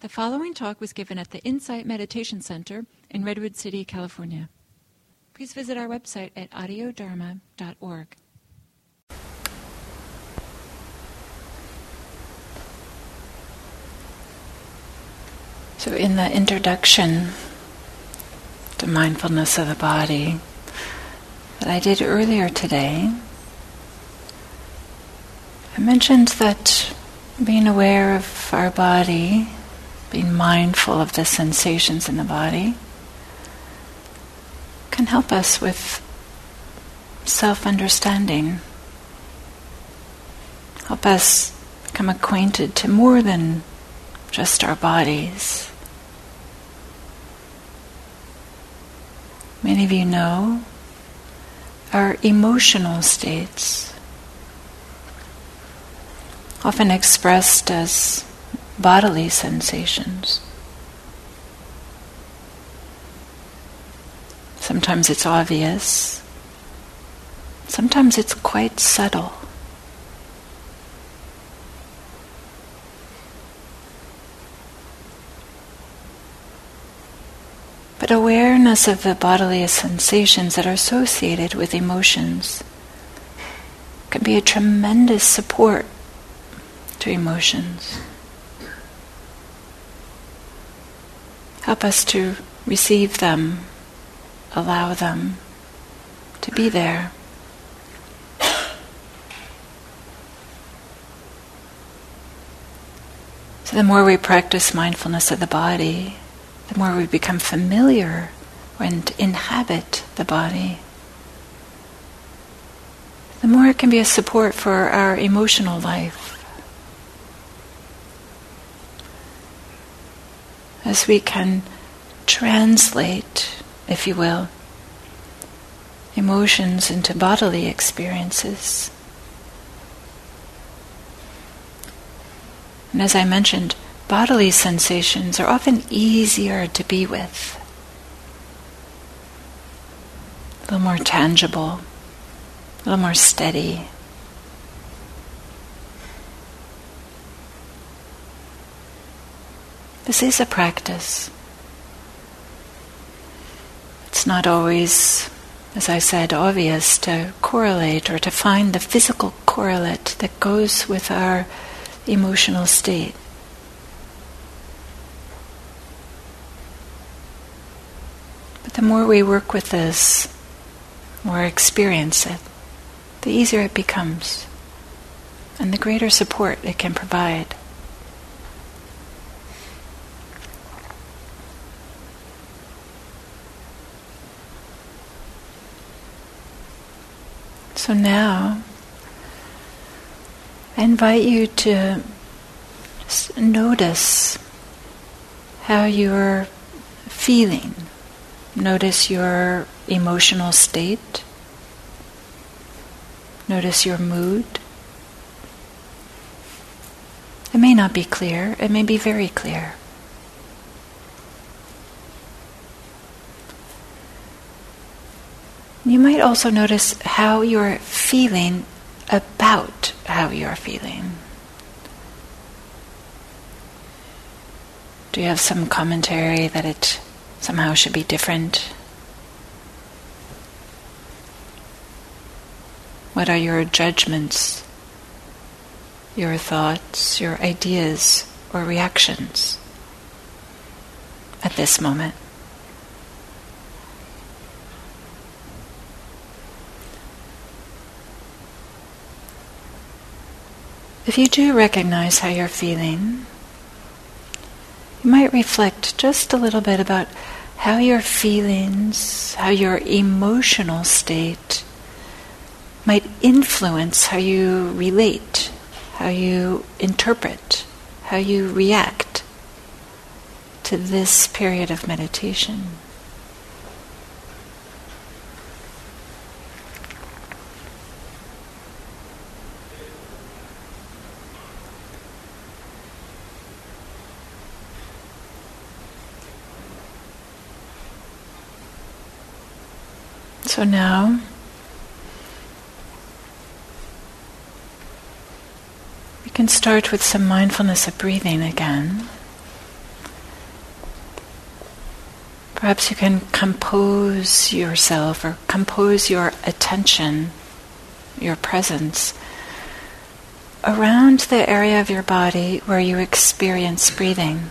The following talk was given at the Insight Meditation Center in Redwood City, California. Please visit our website at audiodharma.org. So, in the introduction to mindfulness of the body that I did earlier today, I mentioned that being aware of our body being mindful of the sensations in the body can help us with self understanding, help us become acquainted to more than just our bodies. Many of you know our emotional states, often expressed as bodily sensations. Sometimes it's obvious, sometimes it's quite subtle. But awareness of the bodily sensations that are associated with emotions can be a tremendous support to emotions. Help us to receive them, allow them to be there. So, the more we practice mindfulness of the body, the more we become familiar and inhabit the body, the more it can be a support for our emotional life. As we can translate, if you will, emotions into bodily experiences. And as I mentioned, bodily sensations are often easier to be with, a little more tangible, a little more steady. This is a practice. It's not always, as I said, obvious to correlate or to find the physical correlate that goes with our emotional state. But the more we work with this, more experience it, the easier it becomes, and the greater support it can provide. So now, I invite you to notice how you're feeling. Notice your emotional state. Notice your mood. It may not be clear, it may be very clear. You might also notice how you're feeling about how you're feeling. Do you have some commentary that it somehow should be different? What are your judgments, your thoughts, your ideas, or reactions at this moment? If you do recognize how you're feeling, you might reflect just a little bit about how your feelings, how your emotional state might influence how you relate, how you interpret, how you react to this period of meditation. So now. We can start with some mindfulness of breathing again. Perhaps you can compose yourself or compose your attention, your presence, around the area of your body where you experience breathing.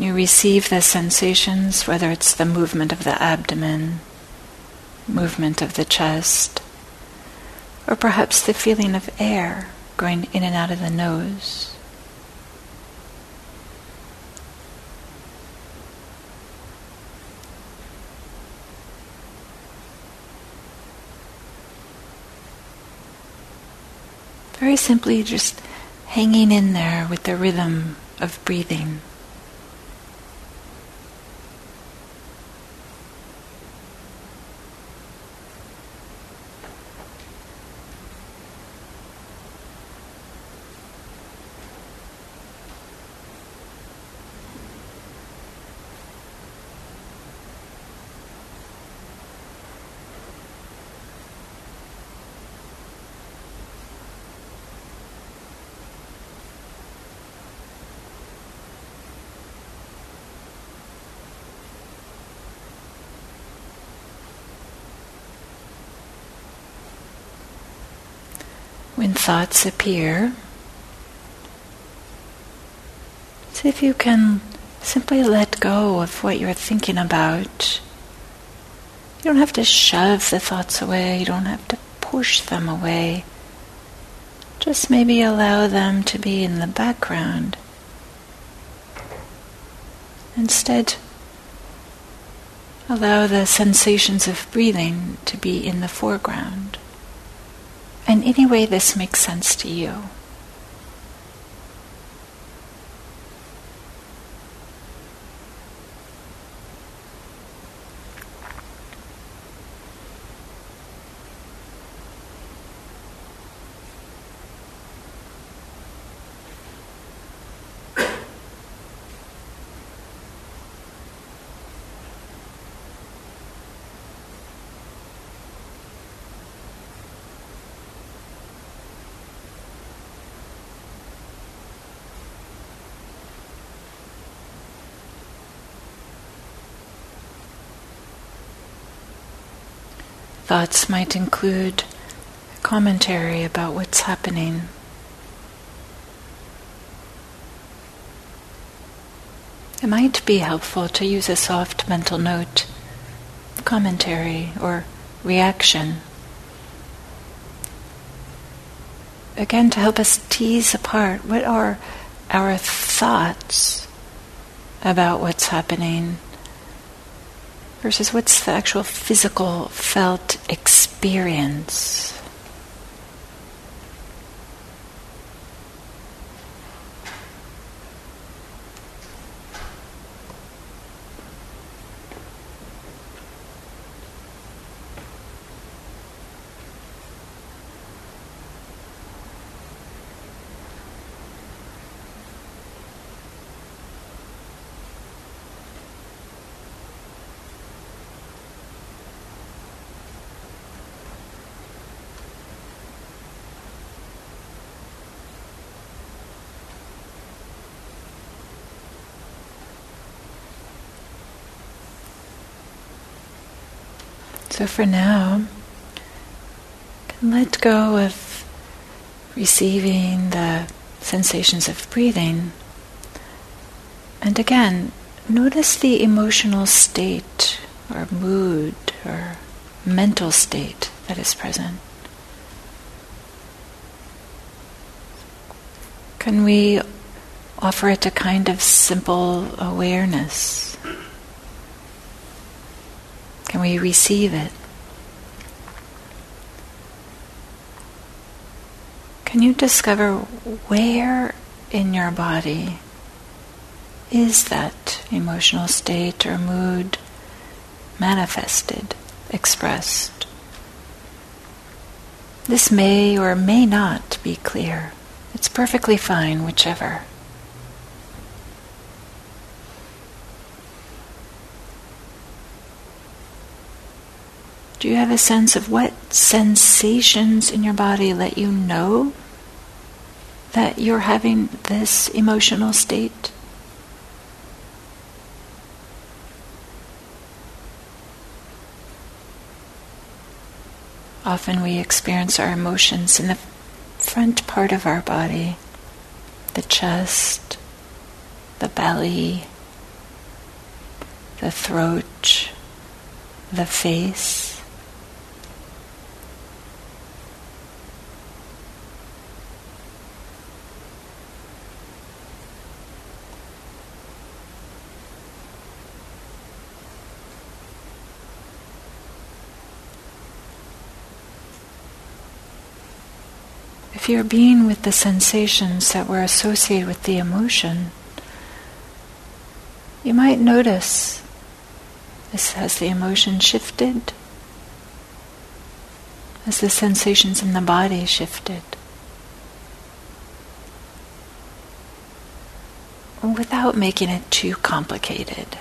You receive the sensations, whether it's the movement of the abdomen, movement of the chest, or perhaps the feeling of air? going in and out of the nose. Very simply, just hanging in there with the rhythm of breathing. When thoughts appear, see if you can simply let go of what you're thinking about. You don't have to shove the thoughts away, you don't have to push them away. Just maybe allow them to be in the background. Instead, allow the sensations of breathing to be in the foreground in any way this makes sense to you. Thoughts might include commentary about what's happening. It might be helpful to use a soft mental note, commentary, or reaction. Again, to help us tease apart what are our thoughts about what's happening versus what's the actual physical felt experience. So for now, can let go of receiving the sensations of breathing. And again, notice the emotional state or mood or mental state that is present. Can we offer it a kind of simple awareness? Can we receive it? Can you discover where in your body is that emotional state or mood manifested, expressed? This may or may not be clear. It's perfectly fine, whichever. Do you have a sense of what sensations in your body let you know that you're having this emotional state? Often we experience our emotions in the front part of our body, the chest, the belly, the throat, the face. If you're being with the sensations that were associated with the emotion, you might notice this has the emotion shifted? Has the sensations in the body shifted? Without making it too complicated.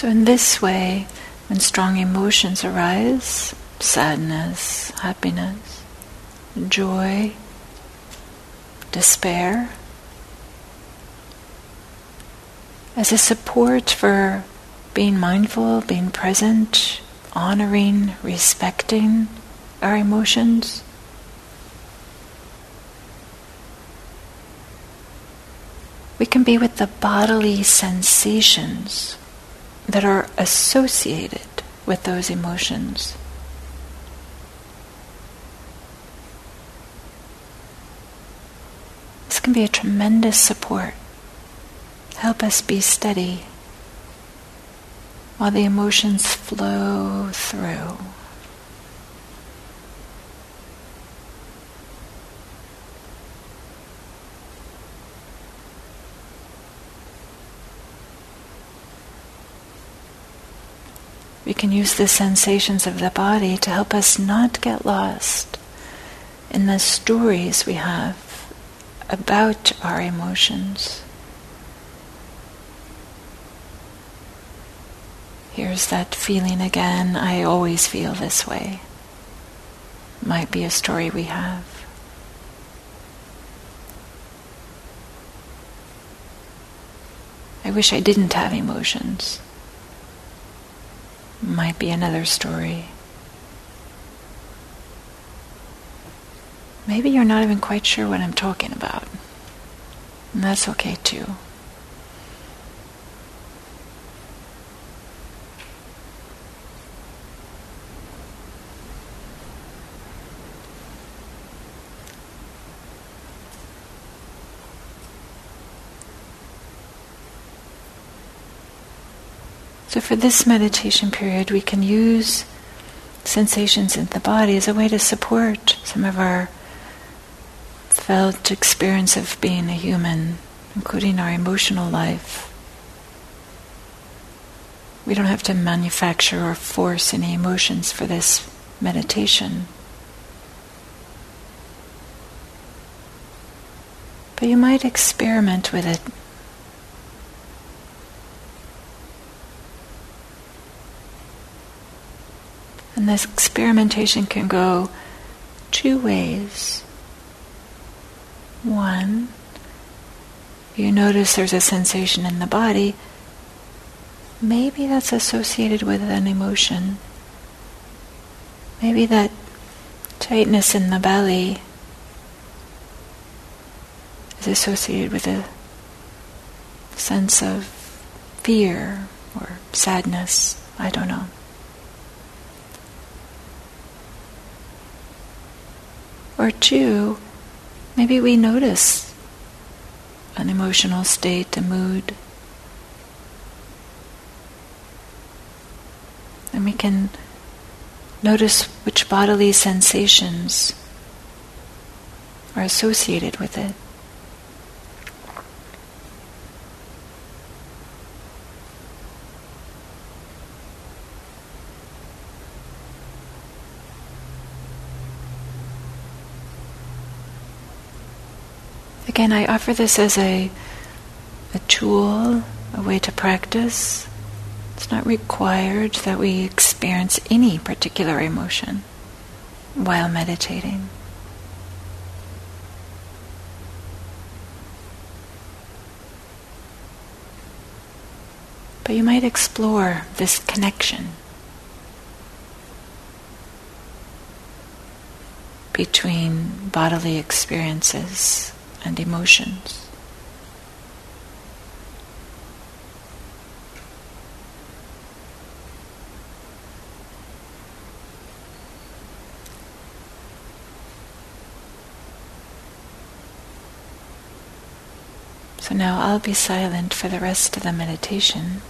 So, in this way, when strong emotions arise sadness, happiness, joy, despair as a support for being mindful, being present, honoring, respecting our emotions. We can be with the bodily sensations that are associated with those emotions. This can be a tremendous support. Help us be steady while the emotions flow through. We can use the sensations of the body to help us not get lost in the stories we have about our emotions. Here's that feeling again. I always feel this way. Might be a story we have. I wish I didn't have emotions might be another story. Maybe you're not even quite sure what I'm talking about. And that's okay too. So, for this meditation period, we can use sensations in the body as a way to support some of our felt experience of being a human, including our emotional life. We don't have to manufacture or force any emotions for this meditation. But you might experiment with it And this experimentation can go two ways. One, you notice there's a sensation in the body, maybe that's associated with an emotion. Maybe that tightness in the belly is associated with a sense of fear or sadness. I don't know. Or two, maybe we notice an emotional state, a mood. And we can notice which bodily sensations are associated with it. Again, I offer this as a, a tool, a way to practice. It's not required that we experience any particular emotion while meditating. But you might explore this connection between bodily experiences and emotions. So now I'll be silent for the rest of the meditation.